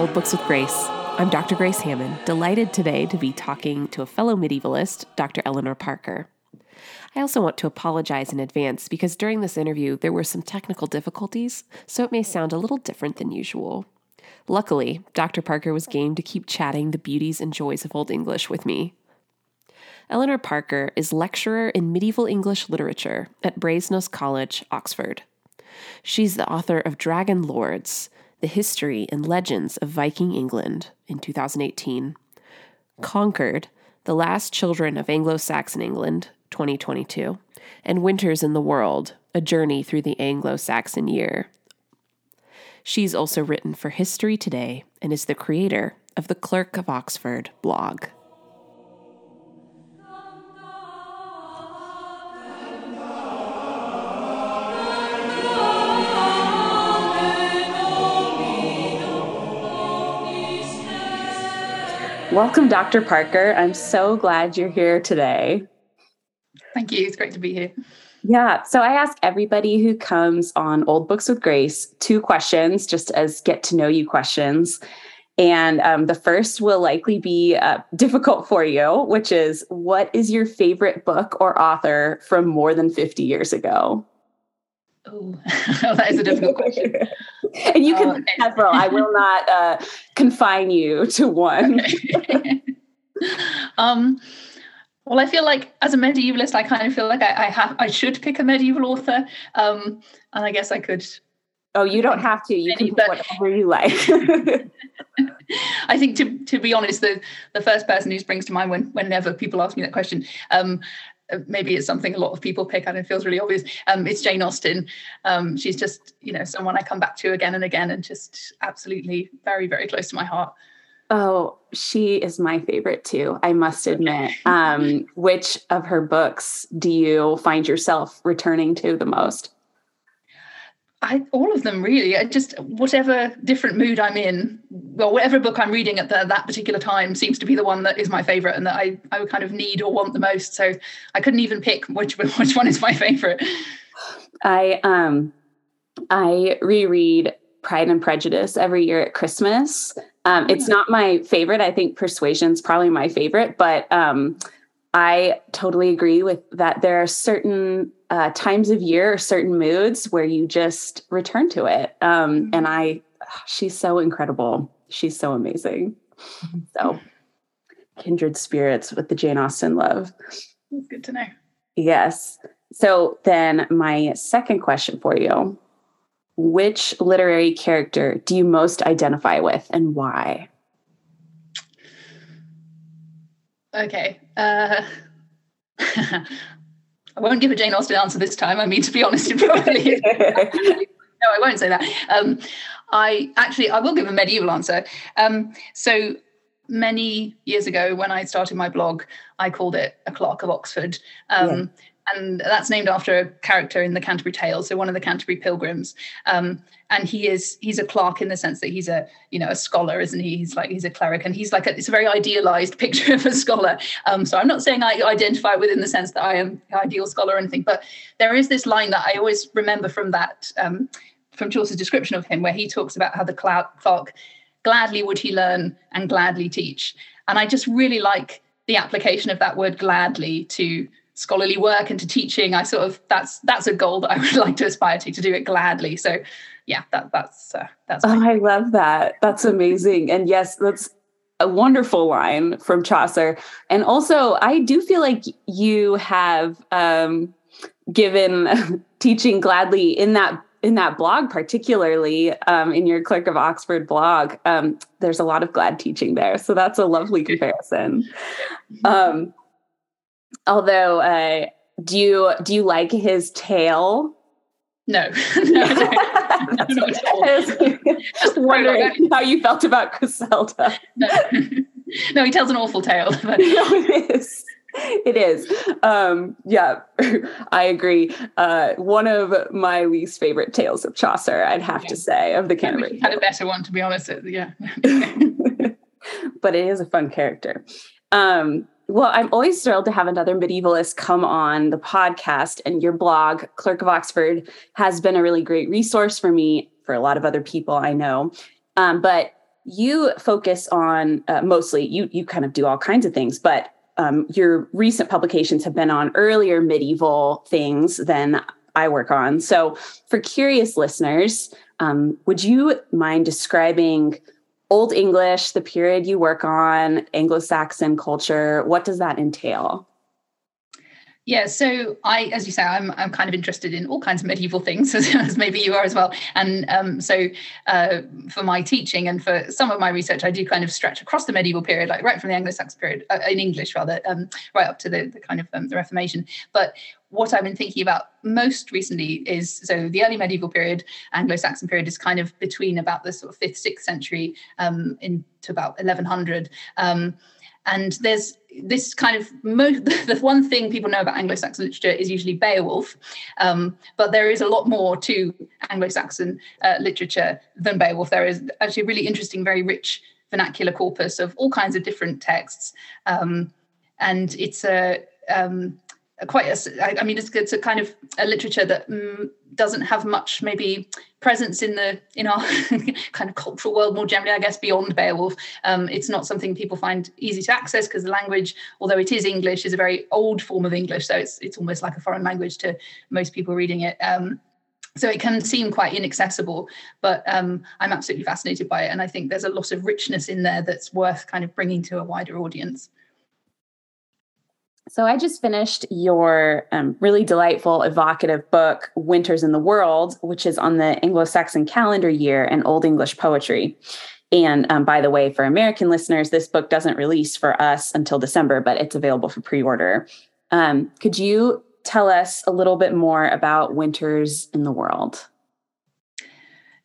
Old Books with Grace. I'm Dr. Grace Hamman, delighted today to be talking to a fellow medievalist, Dr. Eleanor Parker. I also want to apologize in advance because during this interview there were some technical difficulties, so it may sound a little different than usual. Luckily, Dr. Parker was game to keep chatting the beauties and joys of Old English with me. Eleanor Parker is lecturer in medieval English literature at Brasenose College, Oxford. She's the author of Dragon Lords, The History and Legends of Viking England in 2018, Conquered, The Last Children of Anglo Saxon England 2022, and Winters in the World, A Journey Through the Anglo Saxon Year. She's also written for History Today and is the creator of the Clerk of Oxford blog. Welcome, Dr. Parker. I'm so glad you're here today. Thank you. It's great to be here. Yeah. So I ask everybody who comes on Old Books with Grace two questions, just as get to know you questions. And um, the first will likely be uh, difficult for you, which is what is your favorite book or author from more than 50 years ago? Oh, that is a difficult question. and you can oh, okay. several. I will not uh, confine you to one. Okay. um, well, I feel like as a medievalist, I kind of feel like I, I have I should pick a medieval author, um, and I guess I could. Oh, you don't have to. You can put whatever you like. I think to to be honest, the the first person who springs to mind when whenever people ask me that question, um, maybe it's something a lot of people pick and it feels really obvious. Um, it's Jane Austen. Um, she's just, you know, someone I come back to again and again and just absolutely very, very close to my heart. Oh, she is my favorite too, I must admit. Um, which of her books do you find yourself returning to the most? I, all of them really. I just whatever different mood I'm in, well, whatever book I'm reading at the, that particular time seems to be the one that is my favorite and that I, I would kind of need or want the most. So I couldn't even pick which which one is my favorite. I um I reread Pride and Prejudice every year at Christmas. Um, it's not my favorite. I think Persuasion's probably my favorite, but um, I totally agree with that. There are certain uh, times of year or certain moods where you just return to it. Um, mm-hmm. And I, she's so incredible. She's so amazing. Mm-hmm. So, kindred spirits with the Jane Austen love. That's good to know. Yes. So, then my second question for you Which literary character do you most identify with and why? Okay. Uh, I won't give a Jane Austen answer this time. I mean, to be honest, it probably no, I won't say that. Um, I actually, I will give a medieval answer. Um, so many years ago, when I started my blog, I called it a Clerk of Oxford. Um, yeah. And that's named after a character in the Canterbury Tales, so one of the Canterbury Pilgrims. Um, and he is he's a clerk in the sense that he's a you know a scholar isn't he? He's like he's a cleric and he's like a, it's a very idealized picture of a scholar. Um, so i'm not saying i identify within the sense that i am ideal scholar or anything but there is this line that i always remember from that um, from chaucer's description of him where he talks about how the clerk gladly would he learn and gladly teach. And i just really like the application of that word gladly to scholarly work and to teaching i sort of that's that's a goal that i would like to aspire to to do it gladly so yeah, that that's uh, that's. Oh, I love that. That's amazing. And yes, that's a wonderful line from Chaucer. And also, I do feel like you have um, given teaching gladly in that in that blog, particularly um, in your Clerk of Oxford blog. Um, there's a lot of glad teaching there, so that's a lovely comparison. Although, uh, do you do you like his tale? No, no, Just wondering how you felt about Griselda. No. no, he tells an awful tale. But. no, it is. It is. Um, yeah, I agree. Uh, one of my least favorite tales of Chaucer, I'd have yeah. to say, of the Canterbury. Had a better one, to be honest. Yeah. but it is a fun character. Um, well, I'm always thrilled to have another medievalist come on the podcast, and your blog, Clerk of Oxford, has been a really great resource for me, for a lot of other people I know. Um, but you focus on uh, mostly you you kind of do all kinds of things, but um, your recent publications have been on earlier medieval things than I work on. So, for curious listeners, um, would you mind describing Old English, the period you work on, Anglo Saxon culture? What does that entail? Yeah, so I, as you say, I'm I'm kind of interested in all kinds of medieval things, as, as maybe you are as well. And um, so, uh, for my teaching and for some of my research, I do kind of stretch across the medieval period, like right from the Anglo-Saxon period uh, in English, rather, um, right up to the, the kind of um, the Reformation. But what I've been thinking about most recently is so the early medieval period, Anglo-Saxon period, is kind of between about the sort of fifth, sixth century um, into about 1100. And there's this kind of the one thing people know about Anglo-Saxon literature is usually Beowulf, um, but there is a lot more to Anglo-Saxon uh, literature than Beowulf. There is actually a really interesting, very rich vernacular corpus of all kinds of different texts, um, and it's a um, quite a, I mean, it's, it's a kind of a literature that mm, doesn't have much maybe presence in the in our kind of cultural world more generally, I guess, beyond Beowulf. Um, it's not something people find easy to access because the language, although it is English, is a very old form of English, so it's it's almost like a foreign language to most people reading it. Um, so it can seem quite inaccessible, but um, I'm absolutely fascinated by it, and I think there's a lot of richness in there that's worth kind of bringing to a wider audience. So I just finished your um, really delightful, evocative book, Winters in the World, which is on the Anglo Saxon calendar year and Old English poetry. And um, by the way, for American listeners, this book doesn't release for us until December, but it's available for pre order. Um, could you tell us a little bit more about Winters in the World?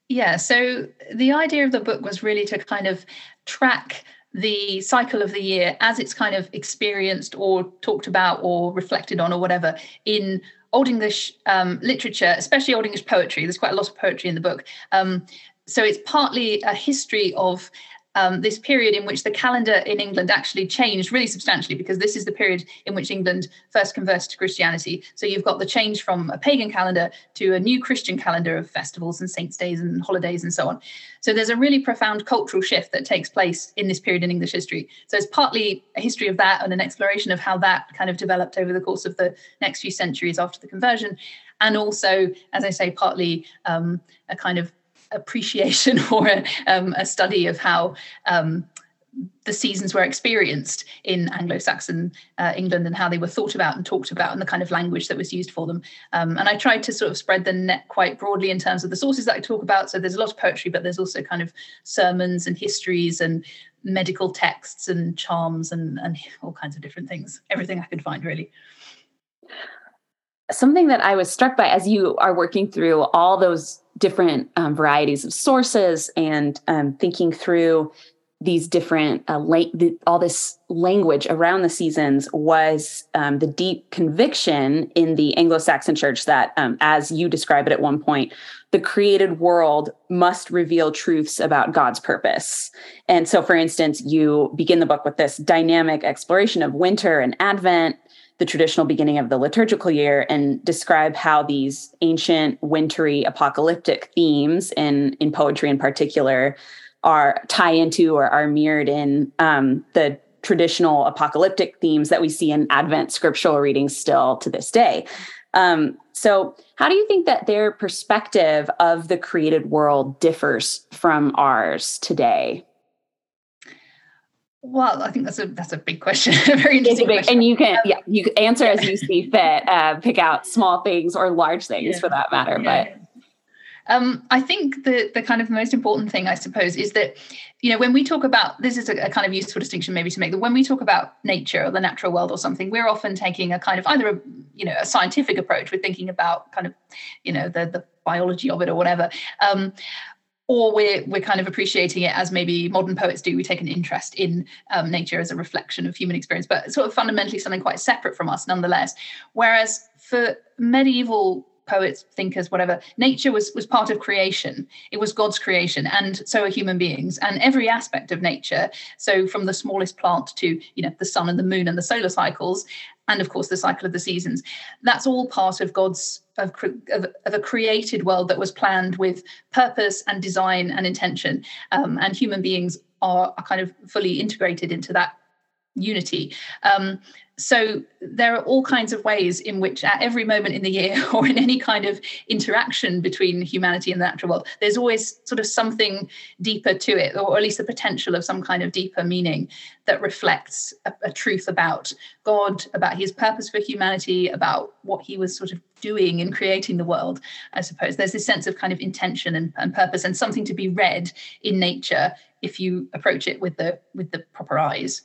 Yeah, so the idea of the book was really to kind of track the cycle of the year as it's kind of experienced or talked about or reflected on or whatever in Old English um, literature, especially Old English poetry. There's quite a lot of poetry in the book. Um, so it's partly a history of um, this period in which the calendar in England actually changed really substantially because this is the period in which England first converted to Christianity. So you've got the change from a pagan calendar to a new Christian calendar of festivals and saints' days and holidays and so on. So there's a really profound cultural shift that takes place in this period in English history. So it's partly a history of that and an exploration of how that kind of developed over the course of the next few centuries after the conversion. And also, as I say, partly um, a kind of appreciation or a, um, a study of how um, the seasons were experienced in Anglo-Saxon uh, England and how they were thought about and talked about and the kind of language that was used for them. Um, and I tried to sort of spread the net quite broadly in terms of the sources that I talk about. So there's a lot of poetry, but there's also kind of sermons and histories and medical texts and charms and, and all kinds of different things. Everything I could find really something that I was struck by as you are working through all those different um, varieties of sources and um, thinking through these different uh, la- the, all this language around the seasons was um, the deep conviction in the anglo-saxon church that um, as you describe it at one point the created world must reveal truths about god's purpose. And so for instance you begin the book with this dynamic exploration of winter and advent the traditional beginning of the liturgical year and describe how these ancient wintry apocalyptic themes in in poetry in particular are tie into or are mirrored in um, the traditional apocalyptic themes that we see in advent scriptural readings still to this day. Um, so how do you think that their perspective of the created world differs from ours today well, I think that's a that's a big question. a very interesting big, question. And you can yeah, you can answer as you see fit. Uh, pick out small things or large things yeah. for that matter. Yeah. But um, I think the the kind of most important thing, I suppose, is that you know when we talk about this is a, a, kind of useful distinction maybe to make that when we talk about nature or the natural world or something, we're often taking a kind of either a you know a scientific approach. We're thinking about kind of you know the the biology of it or whatever. Um, or we're we're kind of appreciating it as maybe modern poets do. We take an interest in um, nature as a reflection of human experience, but sort of fundamentally something quite separate from us, nonetheless. Whereas for medieval poets, thinkers, whatever, nature was was part of creation. It was God's creation, and so are human beings. And every aspect of nature, so from the smallest plant to you know the sun and the moon and the solar cycles, and of course the cycle of the seasons, that's all part of God's of, of, of a created world that was planned with purpose and design and intention. Um, and human beings are, are kind of fully integrated into that unity. Um, so there are all kinds of ways in which at every moment in the year or in any kind of interaction between humanity and the natural world there's always sort of something deeper to it or at least the potential of some kind of deeper meaning that reflects a, a truth about god about his purpose for humanity about what he was sort of doing in creating the world i suppose there's this sense of kind of intention and, and purpose and something to be read in nature if you approach it with the with the proper eyes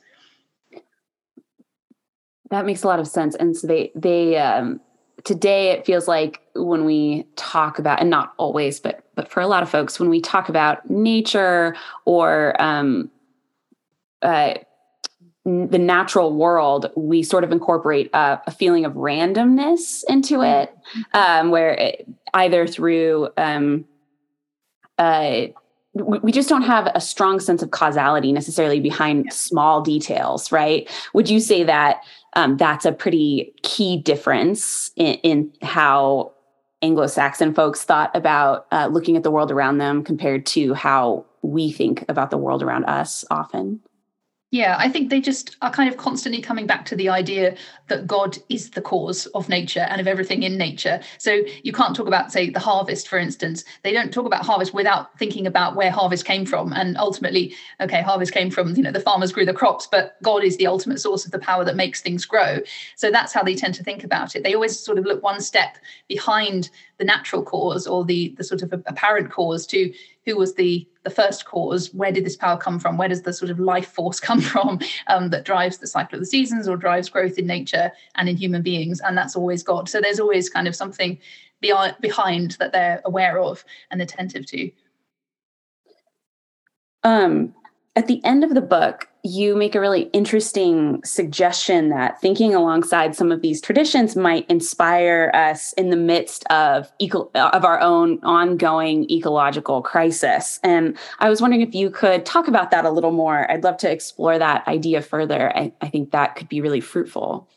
that makes a lot of sense. And so they they um, today it feels like when we talk about and not always, but but for a lot of folks, when we talk about nature or um, uh, the natural world, we sort of incorporate a, a feeling of randomness into it, um, where it, either through um, uh, we just don't have a strong sense of causality necessarily behind yeah. small details, right? Would you say that um, that's a pretty key difference in, in how Anglo-Saxon folks thought about uh, looking at the world around them compared to how we think about the world around us often? Yeah, I think they just are kind of constantly coming back to the idea that God is the cause of nature and of everything in nature. So you can't talk about, say, the harvest, for instance. They don't talk about harvest without thinking about where harvest came from. And ultimately, okay, harvest came from, you know, the farmers grew the crops, but God is the ultimate source of the power that makes things grow. So that's how they tend to think about it. They always sort of look one step behind the natural cause or the, the sort of apparent cause to who was the the first cause where did this power come from where does the sort of life force come from um, that drives the cycle of the seasons or drives growth in nature and in human beings and that's always god. So there's always kind of something behind, behind that they're aware of and attentive to. Um at the end of the book you make a really interesting suggestion that thinking alongside some of these traditions might inspire us in the midst of eco- of our own ongoing ecological crisis. And I was wondering if you could talk about that a little more. I'd love to explore that idea further. I, I think that could be really fruitful.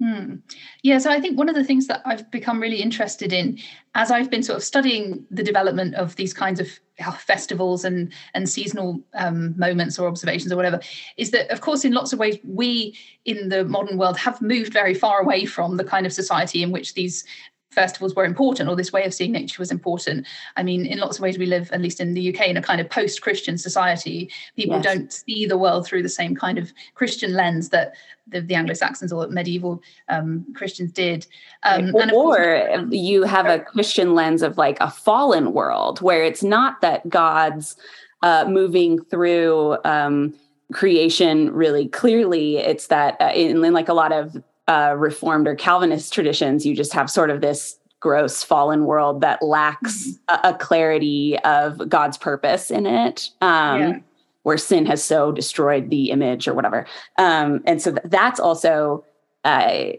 Hmm. Yeah, so I think one of the things that I've become really interested in as I've been sort of studying the development of these kinds of uh, festivals and and seasonal um, moments or observations or whatever is that of course in lots of ways we in the modern world have moved very far away from the kind of society in which these festivals were important or this way of seeing nature was important. I mean, in lots of ways, we live, at least in the UK, in a kind of post Christian society. People yes. don't see the world through the same kind of Christian lens that the, the Anglo Saxons or medieval um, Christians did. Um, or, course, you have a Christian lens of like a fallen world where it's not that God's uh, moving through. Um, creation really clearly it's that uh, in, in like a lot of uh, Reformed or Calvinist traditions, you just have sort of this gross fallen world that lacks mm-hmm. a, a, clarity of God's purpose in it. Um, yeah. Where sin has so destroyed the image or whatever. Um, and so th- that's also uh,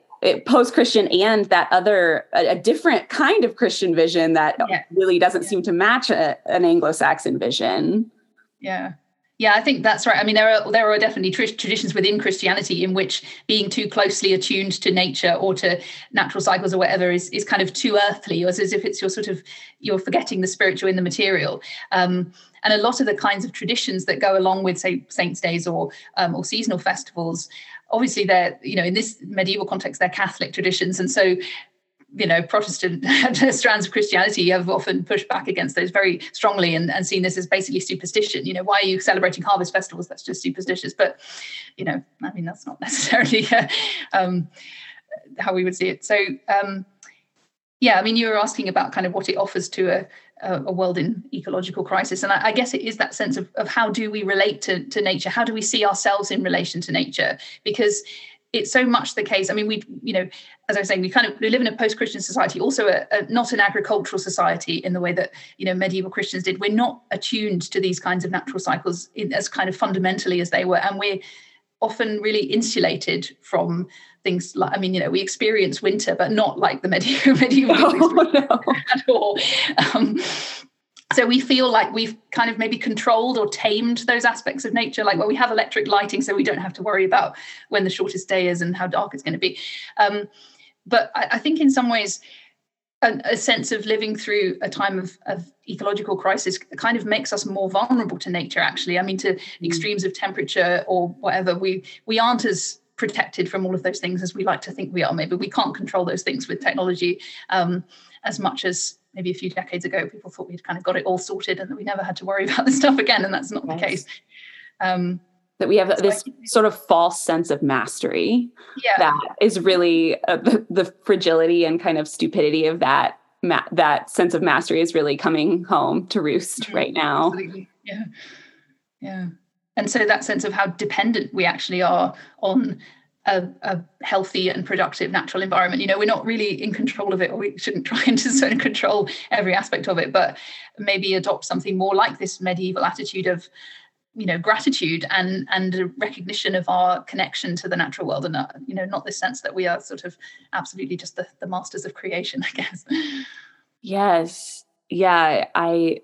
post Christian and that other, a, a, different kind of Christian vision that yeah. really doesn't yeah. seem to match a, an Anglo Saxon vision. Yeah. Yeah, I think that's right. I mean, there are there are definitely tr- traditions within Christianity in which being too closely attuned to nature or to natural cycles or whatever is is kind of too earthly, or as if it's your sort of you're forgetting the spiritual in the material. Um, and a lot of the kinds of traditions that go along with, say, saints' days or um, or seasonal festivals, obviously they're you know in this medieval context they're Catholic traditions, and so you know, Protestant strands of Christianity have often pushed back against those very strongly and, and seen this as basically superstition. You know, why are you celebrating harvest festivals? That's just superstitious. But, you know, I mean, that's not necessarily uh, um, how we would see it. So, um, yeah, I mean, you were asking about kind of what it offers to a, a world in ecological crisis. And I, I, guess it is that sense of, of how do we relate to, to nature? How do we see ourselves in relation to nature? Because it's so much the case. I mean, we, you know, as I was saying, we kind of we live in a post-Christian society, also a, a, not an agricultural society in the way that you know medieval Christians did. We're not attuned to these kinds of natural cycles in, as kind of fundamentally as they were, and we're often really insulated from things like I mean, you know, we experience winter, but not like the medieval medieval oh, no. at all. Um, so we feel like we've kind of maybe controlled or tamed those aspects of nature like well we have electric lighting so we don't have to worry about when the shortest day is and how dark it's going to be. Um, but I, I, think in some ways a, a, sense of living through a time of, of, ecological crisis kind of makes us more vulnerable to nature actually. I mean to mm. extremes of temperature or whatever we we aren't as protected from all of those things as we like to think we are. Maybe we can't control those things with technology um, as much as maybe a few decades ago people thought we'd kind of got it all sorted and that we never had to worry about this stuff again and that's not yes. the case um, that we have so this sort of false sense of mastery yeah. that is really uh, the, the, fragility and kind of stupidity of that ma- that sense of mastery is really coming home to roost mm-hmm. right now Absolutely. yeah yeah and so that sense of how dependent we actually are on a, a, healthy and productive natural environment. You know, we're not really in control of it, or we shouldn't try and sort of control every aspect of it, but maybe adopt something more like this medieval attitude of you know gratitude and and recognition of our connection to the natural world and uh, you know not this sense that we are sort of absolutely just the, the masters of creation i guess yes yeah i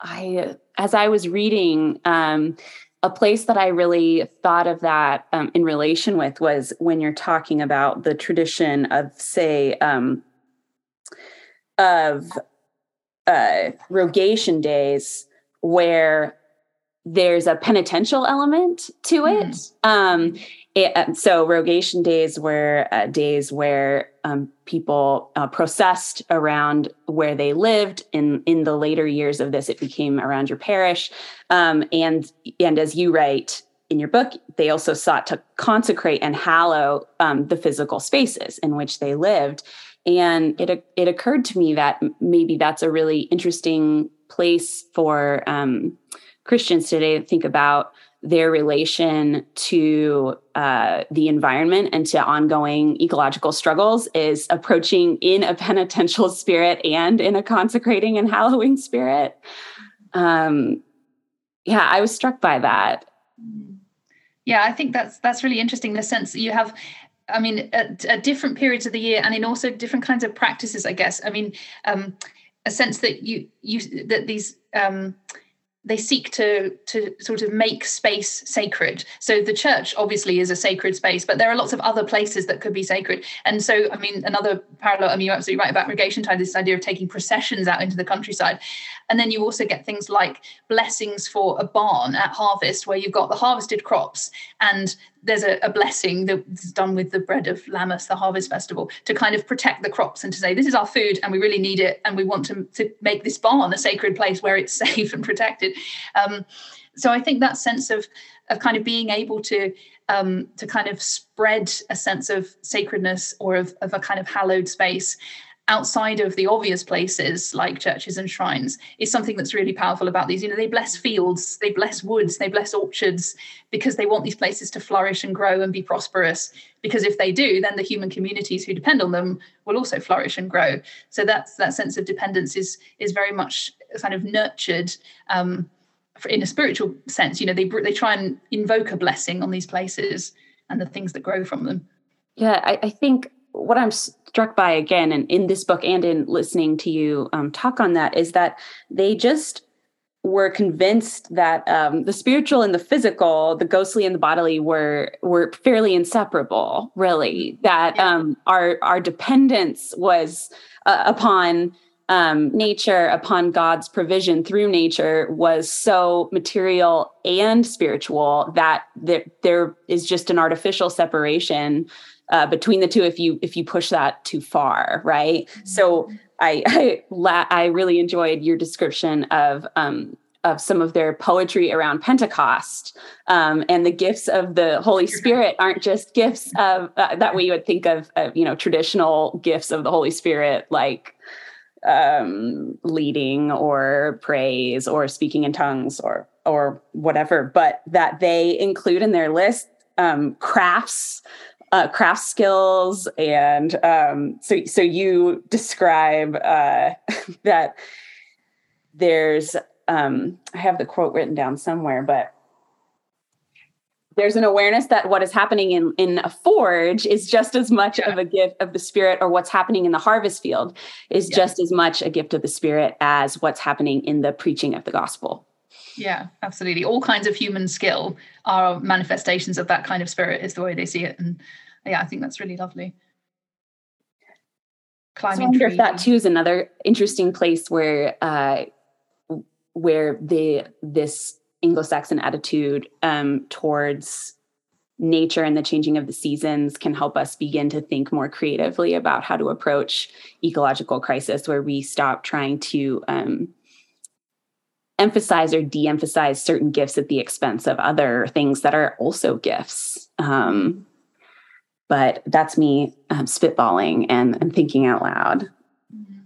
i as i was reading um a place that i really thought of that um, in relation with was when you're talking about the tradition of say um of uh rogation days where there's a penitential element to it. Mm. Um, it uh, so rogation days were uh, days where um, people uh, processed around where they lived. In in the later years of this, it became around your parish, um, and and as you write in your book, they also sought to consecrate and hallow um, the physical spaces in which they lived. And it it occurred to me that maybe that's a really interesting place for um, Christians today to think about their relation to uh, the environment and to ongoing ecological struggles is approaching in a penitential spirit and in a consecrating and hallowing spirit. Um, yeah, I was struck by that. Yeah, I think that's that's really interesting. In the sense that you have I mean, at, at, different periods of the year, and in also different kinds of practices. I guess. I mean, um, a sense that you you that these um, they seek to to sort of make space sacred. So the church obviously is a sacred space but there are lots of other places that could be sacred. And so i mean another parallel i mean you're absolutely right about rogation time this idea of taking processions out into the countryside and then you also get things like blessings for a barn at harvest where you've got the harvested crops and there's a, a, blessing that's done with the bread of Lammas, the harvest festival, to kind of protect the crops and to say this is our food and we really need it and we want to, to make this barn a sacred place where it's safe and protected. Um, so I think that sense of of kind of being able to um, to kind of spread a sense of sacredness or of, of a kind of hallowed space outside of the obvious places like churches and shrines is something that's really powerful about these. You know, they bless fields, they bless woods, they bless orchards because they want these places to flourish and grow and be prosperous. Because if they do, then the human communities who depend on them will also flourish and grow. So that's that sense of dependence is is very much kind of nurtured um, in a spiritual sense. You know, they they try and invoke a blessing on these places and the things that grow from them. Yeah, I, I think what I'm struck by again, and in this book and in listening to you um, talk on that, is that they just were convinced that um, the spiritual and the physical, the ghostly and the bodily, were were fairly inseparable. Really, that um, our our dependence was uh, upon um, nature, upon God's provision through nature, was so material and spiritual that there, there is just an artificial separation uh, between the two if you if you push that too far right mm-hmm. so i I, la- I really enjoyed your description of um, of some of their poetry around Pentecost um, and the gifts of the Holy Spirit aren't just gifts of uh, that we would think of, of, you know traditional gifts of the Holy Spirit like um, leading or praise or speaking in tongues or or whatever, but that they include in their list um, crafts uh, craft skills and um, so so you describe uh, that there's um, I have the quote written down somewhere, but there's an awareness that what is happening in in a forge is just as much yeah. of a gift of the spirit or what's happening in the harvest field is yeah. just as much a gift of the spirit as what's happening in the preaching of the gospel yeah absolutely all kinds of human skill are manifestations of that kind of spirit is the way they see it and yeah i think that's really lovely climbing so I wonder if that too is another interesting place where uh where the this Anglo-Saxon attitude um, towards nature and the changing of the seasons can help us begin to think more creatively about how to approach ecological crisis, where we stop trying to um, emphasize or de-emphasize certain gifts at the expense of other things that are also gifts. Um, but that's me um, spitballing and, and thinking out loud. Mm-hmm.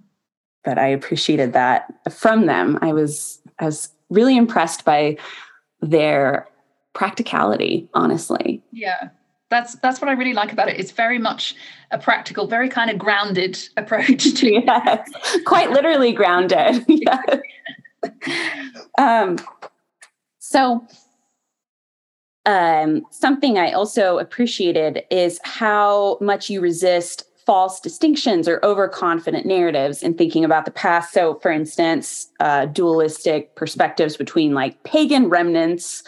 But I appreciated that from them. I was I was really impressed by their practicality, honestly. Yeah. That's that's what I really like about it. It's very much a practical, very kind of grounded approach to yes, quite literally grounded. yes. um, so um, something I also appreciated is how much you resist false distinctions or overconfident narratives in thinking about the past. So, for instance, uh, dualistic perspectives between like pagan remnants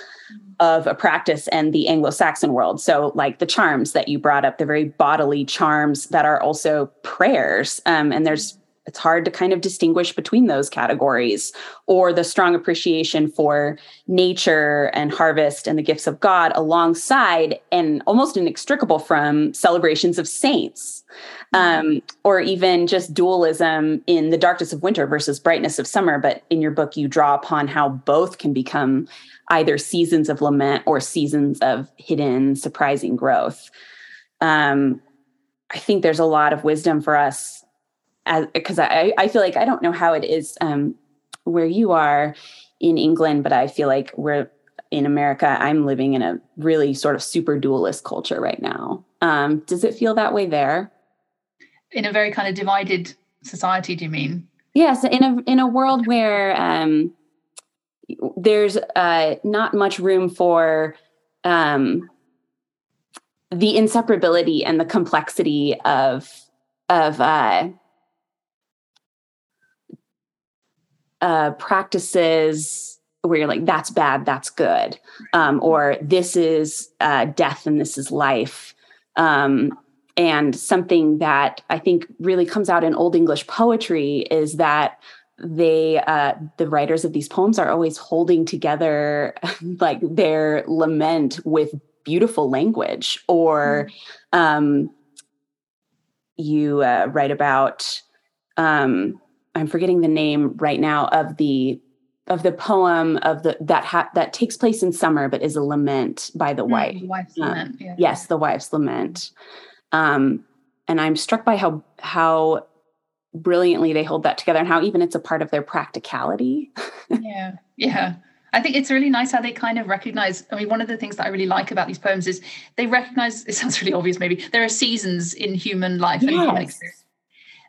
of a practice and the Anglo Saxon world. So, like the charms that you brought up, the very bodily charms that are also prayers. Um, and there's it's hard to kind of distinguish between those categories or the strong appreciation for nature and harvest and the gifts of God alongside and almost inextricable from celebrations of saints um, or even just dualism in the darkness of winter versus brightness of summer. But in your book, you draw upon how both can become either seasons of lament or seasons of hidden, surprising growth. Um, I think there's a lot of wisdom for us because I, I feel like I don't know how it is um, where you are in England, but I feel like we're in America. I'm living in a really sort of super dualist culture right now. Um, does it feel that way there? In a very kind of divided society, do you mean? Yes, in a in a world where um, there's uh, not much room for um, the inseparability and the complexity of of uh, uh, practices where you're like, that's bad, that's good, um, or this is uh, death and this is life. Um, and something that I think really comes out in Old English poetry is that they uh, the writers of these poems are always holding together like their lament with beautiful language or mm. um, you uh, write about um, I'm forgetting the name right now of the of the poem of the that ha- that takes place in summer but is a lament by the wife. Mm, wife's uh, lament. Yeah. Yes, the wife's lament. Um, and I'm struck by how how brilliantly they hold that together and how even it's a part of their practicality. yeah, yeah. I think it's really nice how they kind of recognize. I mean, one of the things that I really like about these poems is they recognize. It sounds really obvious, maybe there are seasons in human life yes. and human experience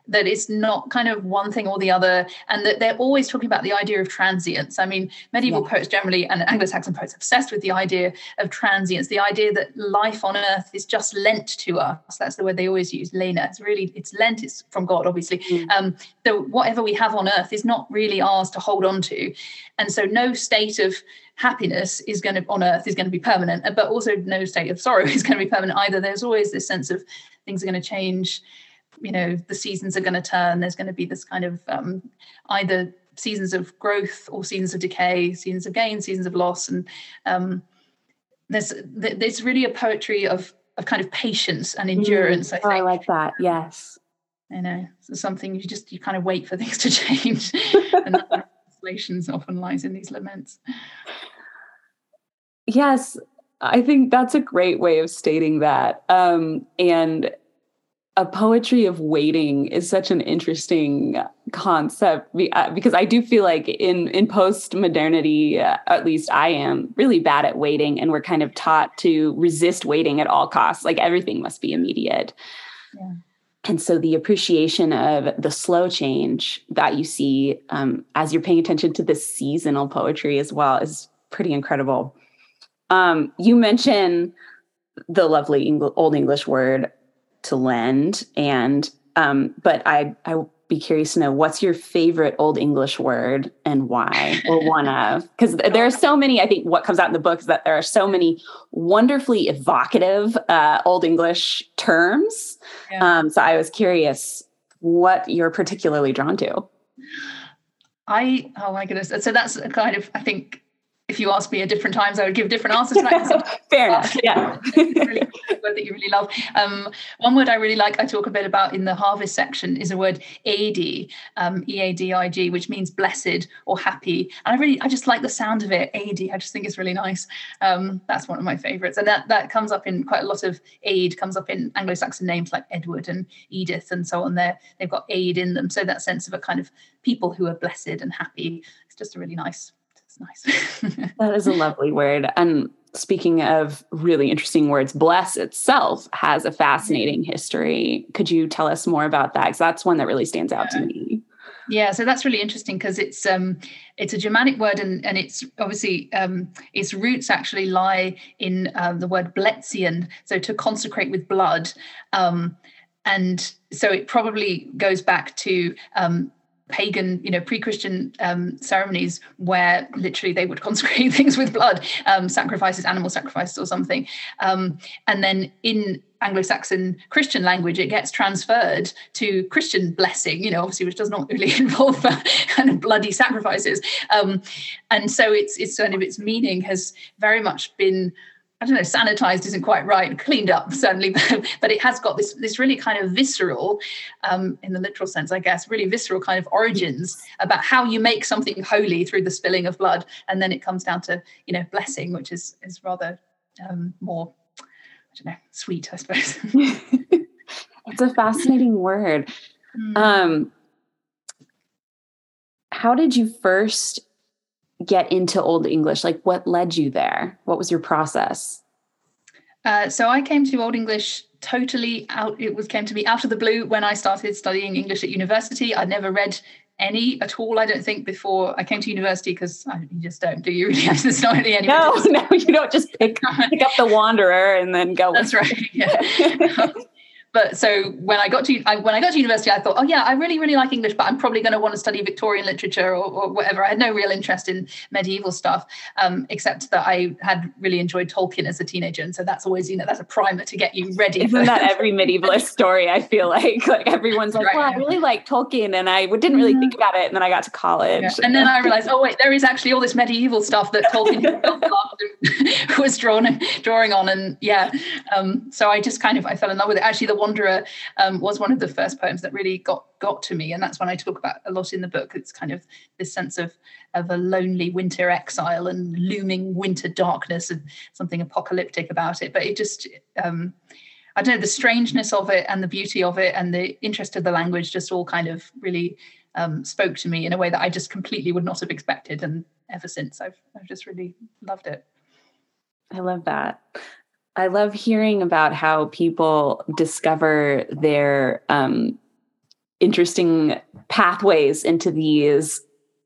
that it's not kind of one thing or the other, and that they're always talking about the idea of transience. I mean, medieval yeah. poets generally and Anglo-Saxon poets obsessed with the idea of transience, the idea that life on earth is just lent to us. That's the word they always use, lena. It's really it's lent. It's from God, obviously. Mm. Um, so whatever we have on earth is not really ours to hold on to, and so no state of happiness is going to on earth is going to be permanent but also no state of sorrow is going to be permanent either there's always this sense of things are going to change you know the seasons are going to turn. There's going to be this kind of um, either seasons of growth or seasons of decay seasons of gain seasons of loss. And um, there's there's really a poetry of of kind of patience and endurance mm, I, think. I like that yes. You know. So something you just you kind of wait for things to change. And that translations often lies in these laments. Yes I think that's a great way of stating that. Um, and a poetry of waiting is such an interesting concept uh, because I do feel like in in post modernity, uh, at least I am really bad at waiting, and we're kind of taught to resist waiting at all costs. Like everything must be immediate. Yeah. And so the appreciation of the slow change that you see um, as you're paying attention to the seasonal poetry as well is pretty incredible. Um, you mentioned the lovely Eng- Old English word to lend, and um, but I I be curious to know what's your favorite Old English word and why, or one of? Because there are so many. I think what comes out in the book is that there are so many wonderfully evocative uh, Old English terms. Yeah. Um, so I was curious what you're particularly drawn to. I oh my goodness. So that's a kind of I think if you asked me at different times, I would give different answers to that. Fair enough. Yeah. really, word that you really love. Um, one word I really like, I talk a bit about in the harvest section, is a word "eadig," um, E A D I G, which means blessed or happy. And I really, I just like the sound of it. "Eadig," I just think it's really nice. Um, that's one of my favorites, and that that comes up in quite a lot of aid. Comes up in Anglo-Saxon names like Edward and Edith and so on. There, they've got aid in them, so that sense of a kind of people who are blessed and happy. It's just a really nice nice. that is a lovely word. And speaking of really interesting words, bless itself has a fascinating history. Could you tell us more about that? Because that's one that really stands out to me. Yeah, so that's really interesting because it's um, it's a Germanic word and and it's obviously um, its roots actually lie in um, the word bletsian, so to consecrate with blood, um, and so it probably goes back to um, pagan, you know, pre-Christian um, ceremonies where literally they would consecrate things with blood, um, sacrifices, animal sacrifices, or something. Um, and then in Anglo-Saxon Christian language, it gets transferred to Christian blessing, you know, obviously, which does not really involve uh, kind of bloody sacrifices. Um, and so it's it's kind of its meaning has very much been I don't know, sanitized isn't quite right, cleaned up certainly, but, but it has got this this really kind of visceral, um, in the literal sense, I guess, really visceral kind of origins about how you make something holy through the spilling of blood, and then it comes down to you know blessing, which is is rather um, more, I don't know, sweet, I suppose. it's a fascinating word. Mm. Um, how did you first get into Old English? Like, what led you there? What was your process? Uh, so I came to Old English totally out. It was came to me out of the blue when I started studying English at university. I'd never read any at all. I don't think before I came to university because you just don't do you really? There's not really any. No, no, you don't just pick, pick up the Wanderer and then go. That's right. Yeah. But so when I got to I, when I got to university, I thought, oh yeah, I really really like English, but I'm probably going to want to study Victorian literature or, or, whatever. I had no real interest in medieval stuff, um, except that I had really enjoyed Tolkien as a teenager, and so that's always you know that's a primer to get you ready. Isn't that every medievalist story? I feel like like everyone's like, right, well. I really like Tolkien, and I didn't really think mm-hmm. about it, and then I got to college, yeah. and then I realized, oh wait, there is actually all this medieval stuff that Tolkien was drawn drawing on, and yeah, um, so I just kind of I fell in love with it. Actually, the Wanderer um, was one of the first poems that really got got to me, and that's when I talk about a lot in the book. It's kind of this sense of of a lonely winter exile and looming winter darkness and something apocalyptic about it. But it just um, I don't know the strangeness of it and the beauty of it and the interest of the language just all kind of really um, spoke to me in a way that I just completely would not have expected. And ever since, I've I've just really loved it. I love that. I love hearing about how people discover their um, interesting pathways into these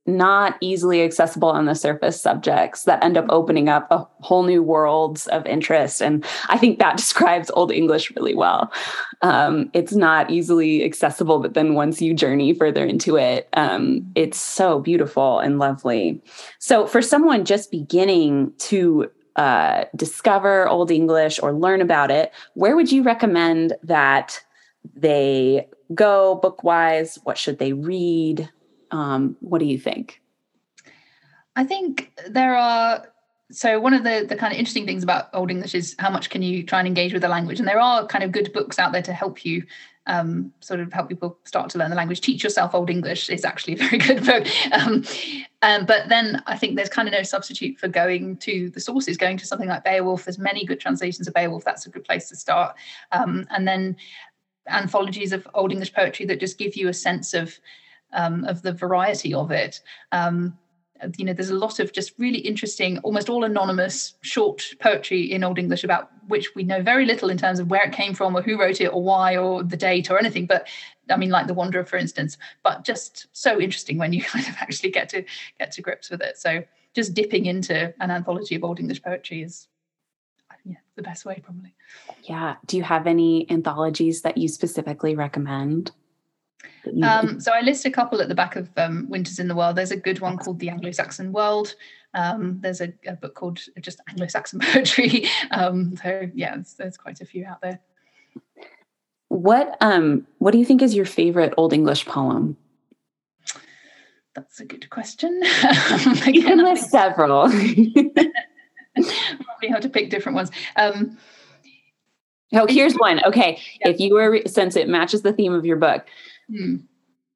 not easily accessible on the surface subjects that end up opening up a whole new worlds of interest. And I think that describes Old English really well. Um, it's not easily accessible, but then once you journey further into it, um, it's so beautiful and lovely. So, for someone just beginning to uh, discover Old English or learn about it, where would you recommend that they go book wise? What should they read? Um, what do you think? I think there are. So one of the the kind of interesting things about Old English is how much can you try and engage with the language, and there are kind of good books out there to help you um, sort of help people start to learn the language. Teach Yourself Old English is actually a very good book. Um, um, but then I think there's kind of no substitute for going to the sources, going to something like Beowulf. There's many good translations of Beowulf. That's a good place to start. Um, and then anthologies of Old English poetry that just give you a sense of um, of the variety of it. Um, you know there's a lot of just really interesting almost all anonymous short poetry in old english about which we know very little in terms of where it came from or who wrote it or why or the date or anything but i mean like the wanderer for instance but just so interesting when you kind of actually get to get to grips with it so just dipping into an anthology of old english poetry is yeah, the best way probably. Yeah. Do you have any anthologies that you specifically recommend? Um, so I list a couple at the back of um, Winters in the World. There's a good one called The Anglo-Saxon World. Um, there's a, a, book called just Anglo-Saxon Poetry. Um, so yeah, there's, quite a few out there. What um, What do you think is your favorite Old English poem? That's a good question. you can list several. probably have to pick different ones. Um, oh, here's one. Okay, yeah. if you were since it matches the theme of your book, hmm.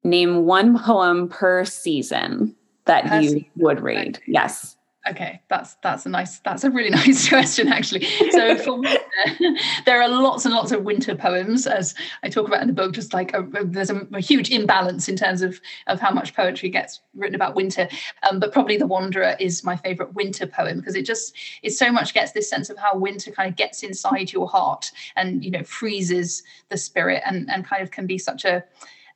name one poem per season that you would read. Okay. Yes. Okay, that's that's a nice that's a really nice question actually. So for winter, there are lots and lots of winter poems, as I talk about in the book. Just like a, a, there's a, a, huge imbalance in terms of of how much poetry gets written about winter. Um, but probably the Wanderer is my favorite winter poem because it just it so much gets this sense of how winter kind of gets inside your heart and you know freezes the spirit and and kind of can be such a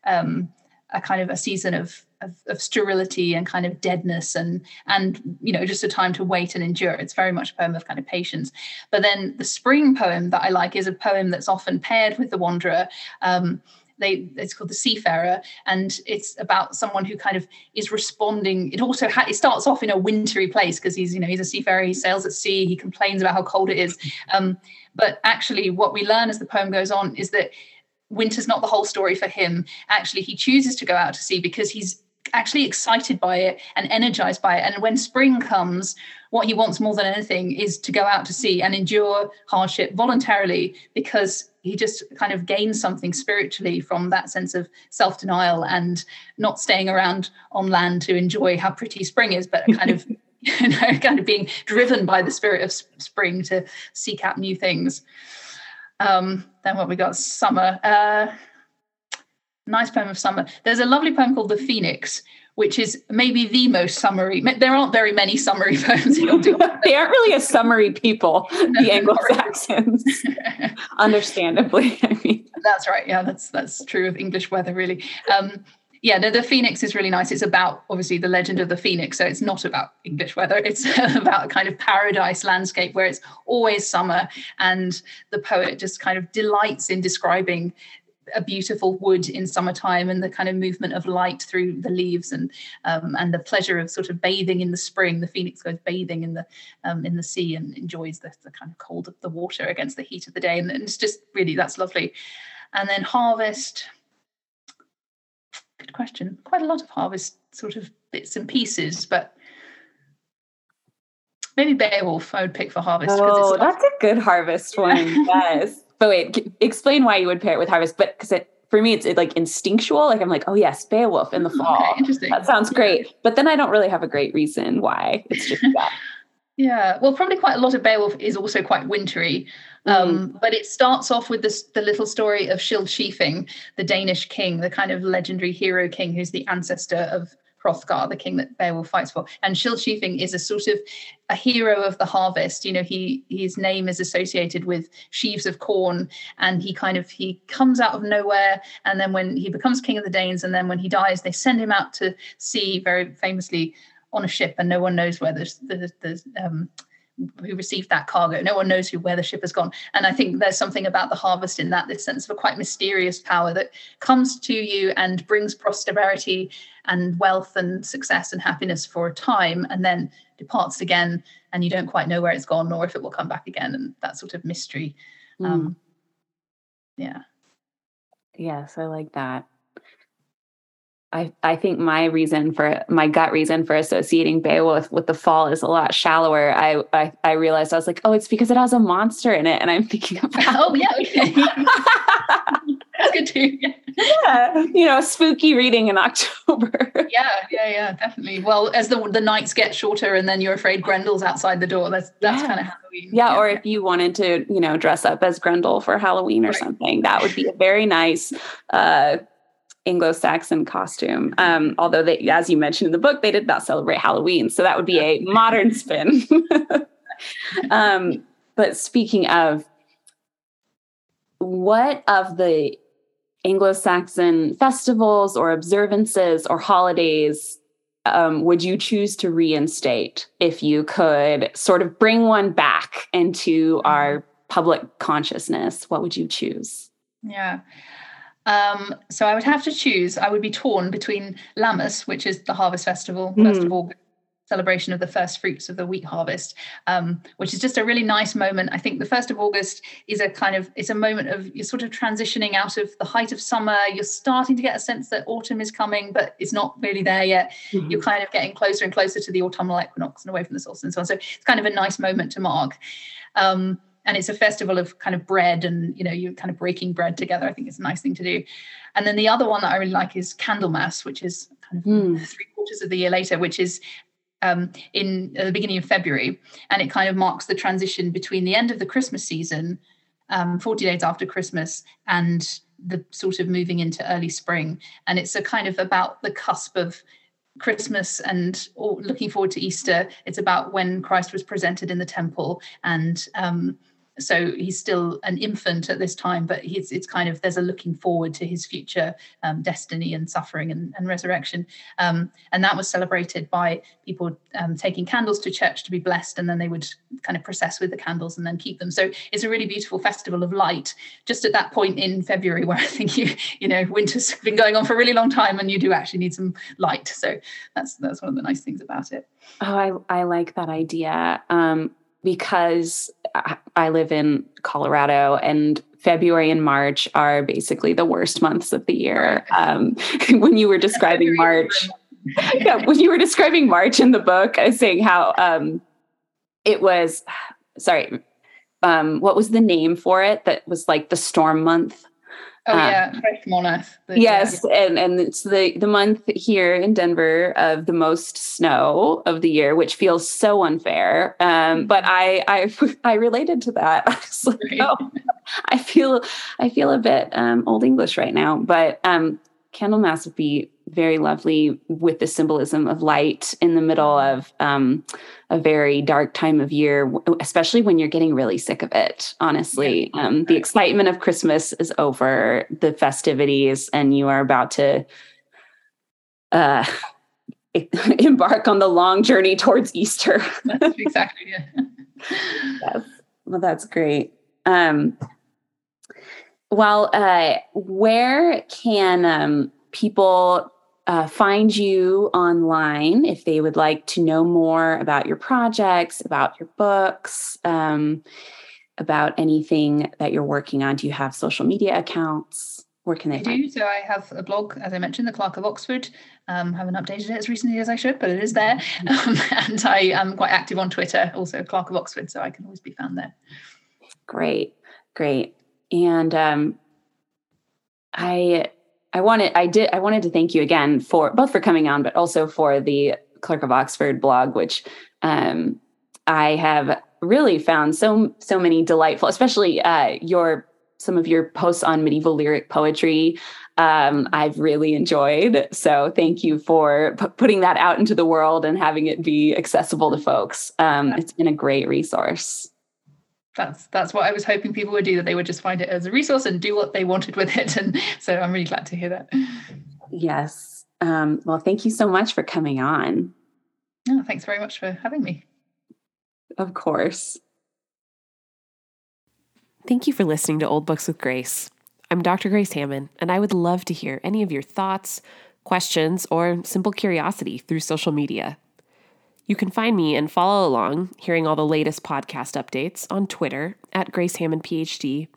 um, a kind of a season of, of, of sterility and kind of deadness and and you know just a time to wait and endure. It's very much a poem of kind of patience. But then the spring poem that i like is a poem that's often paired with the wanderer. Um, they it's called the seafarer and it's about someone who kind of is responding. It also ha- it starts off in a wintry place because he's you know he's a seafarer he sails at sea he complains about how cold it is. Um, but actually what we learn as the poem goes on is that winter's not the whole story for him. Actually, he chooses to go out to sea because he's actually excited by it and energized by it. And when spring comes, what he wants more than anything is to go out to sea and endure hardship voluntarily because he just kind of gains something spiritually from that sense of self denial and not staying around on land to enjoy how pretty spring is, but kind of. you know, kind of being driven by the spirit of spring to seek out new things. Um, then what we got? Summer. Uh, nice poem of summer. There's a lovely poem called The Phoenix, which is maybe the most summary. There aren't very many summary poems. they aren't really a summary people, the Anglo Saxons. Understandably, I mean. That's right. Yeah, that's that's true of English weather, really. Um, yeah, the, the Phoenix is really nice. It's about obviously the legend of the Phoenix. So it's not about English weather. It's about a kind of paradise landscape where it's always summer. And the poet just kind of delights in describing a beautiful wood in summertime and the kind of movement of light through the leaves and um, and the pleasure of sort of bathing in the spring. The phoenix goes bathing in the um, in the sea and enjoys the, the kind of cold of the water against the heat of the day. And, and it's just really that's lovely. And then harvest good question. Quite a lot of harvest sort of bits and pieces, but maybe Beowulf I would pick for harvest. Oh, that's a good harvest one. yes. But wait, explain why you would pair it with harvest. But because it for me, it's like instinctual. Like I'm like, oh yes, Beowulf in the fall. Okay, interesting. That sounds great. But then I don't really have a great reason why. It's just that. Yeah, well, probably quite a lot of Beowulf is also quite wintry. Um, mm. But it starts off with this, the little story of Scyld the Danish king, the kind of legendary hero king who's the ancestor of Hrothgar, the king that Beowulf fights for. And Scyld is a sort of a hero of the harvest. You know, he his name is associated with sheaves of corn, and he kind of he comes out of nowhere. And then when he becomes king of the Danes, and then when he dies, they send him out to sea very famously on a ship, and no one knows where the the, the um, who received that cargo. No one knows who where the ship has gone. And I think there's something about the harvest in that, this sense of a quite mysterious power that comes to you and brings prosperity and wealth and success and happiness for a time and then departs again and you don't quite know where it's gone or if it will come back again and that sort of mystery. Mm. Um, yeah. Yes, I like that. I, I think my reason for my gut reason for associating Beowulf with the fall is a lot shallower. I, I, I realized I was like, oh, it's because it has a monster in it, and I'm thinking about. Oh yeah, okay. That's good too. Yeah. yeah, you know, spooky reading in October. yeah, yeah, yeah, definitely. Well, as the the nights get shorter, and then you're afraid Grendel's outside the door. That's that's yeah. kind of Halloween. Yeah, yeah, or if you wanted to, you know, dress up as Grendel for Halloween or right. something, that would be a very nice. Uh, Anglo-Saxon costume. Um, although they, as you mentioned in the book, they did not celebrate Halloween, so that would be a modern spin. um, but speaking of, what of the Anglo-Saxon festivals or observances or holidays um, would you choose to reinstate if you could sort of bring one back into our public consciousness, what would you choose? Yeah. Um, so I would have to choose. I would be torn between Lammas, which is the harvest festival, mm. first of all, celebration of the first fruits of the wheat harvest, um, which is just a really nice moment. I think the first of August is a kind of it's a moment of you're sort of transitioning out of the height of summer. You're starting to get a sense that autumn is coming, but it's not really there yet. Mm-hmm. You're kind of getting closer and closer to the autumnal equinox and away from the solstice and so on. So it's kind of a nice moment to mark. Um, and it's a festival of kind of bread and you know you're kind of breaking bread together i think it's a nice thing to do and then the other one that i really like is candlemas which is kind of mm. three quarters of the year later which is um, in the beginning of February, and it kind of marks the transition between the end of the Christmas season, um, 40 days after Christmas, and the sort of moving into early spring. And it's a kind of about the cusp of Christmas and looking forward to Easter. It's about when Christ was presented in the temple and um, so he's still an infant at this time, but he's it's kind of there's a looking forward to his future um, destiny and suffering and, and resurrection, um, and that was celebrated by people um, taking candles to church to be blessed, and then they would kind of process with the candles and then keep them. So it's a really beautiful festival of light. Just at that point in February, where I think you you know winter's been going on for a really long time, and you do actually need some light. So that's that's one of the nice things about it. Oh, I I like that idea. Um, because I live in Colorado and February and March are basically the worst months of the year. Um, when you were describing March, yeah, when you were describing March in the book, I was saying how um, it was, sorry, um, what was the name for it that was like the storm month? Oh um, yeah, Moneth. Yes, yeah. and and it's the the month here in Denver of the most snow of the year, which feels so unfair. Um, but I I I related to that. I was like, right. oh, I feel I feel a bit um, old English right now. But um, Candlemas would be very lovely with the symbolism of light in the middle of um, a very dark time of year, especially when you're getting really sick of it. Honestly, yeah. um, the excitement of Christmas is over, the festivities, and you are about to uh, embark on the long journey towards Easter. that's exactly yeah. yes. Well, that's great. Um, well, uh, where can um, people uh, find you online if they would like to know more about your projects, about your books, um, about anything that you're working on? Do you have social media accounts? Where can they I find? do. So I have a blog, as I mentioned, the Clerk of Oxford. Um, haven't updated it as recently as I should, but it is there. Mm-hmm. Um, and I am quite active on Twitter, also Clerk of Oxford, so I can always be found there. Great, great. And um, I I wanted I did I wanted to thank you again for both for coming on, but also for the Clerk of Oxford blog, which um, I have really found so so many delightful, especially uh, your some of your posts on medieval lyric poetry. Um, I've really enjoyed. So thank you for p- putting that out into the world and having it be accessible to folks. Um, it's been a great resource that's that's what I was hoping people would do that they would just find it as a resource and do what they wanted with it. And so I'm really glad to hear that. Yes. Um, well thank you so much for coming on. Oh, thanks very much for having me. Of course. Thank you for listening to old books with grace. I'm Dr. Grace Hamman and I would love to hear any of your thoughts questions or simple curiosity through social media you can find me and follow along, hearing all the latest podcast updates on Twitter at Grace Hamman PhD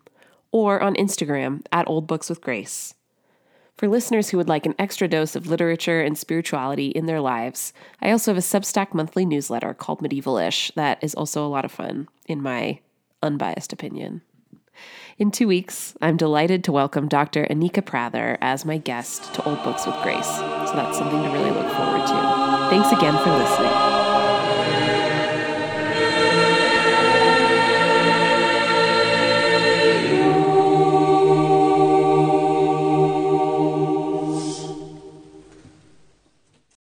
or on Instagram at Old Books with Grace. For listeners who would like an extra dose of literature and spirituality in their lives, I also have a Substack monthly newsletter called Medievalish that is also a lot of fun, in my unbiased opinion. In two weeks, I'm delighted to welcome Dr. Anika Prather as my guest to Old Books with Grace, so that's something to really look forward to. Thanks again for listening.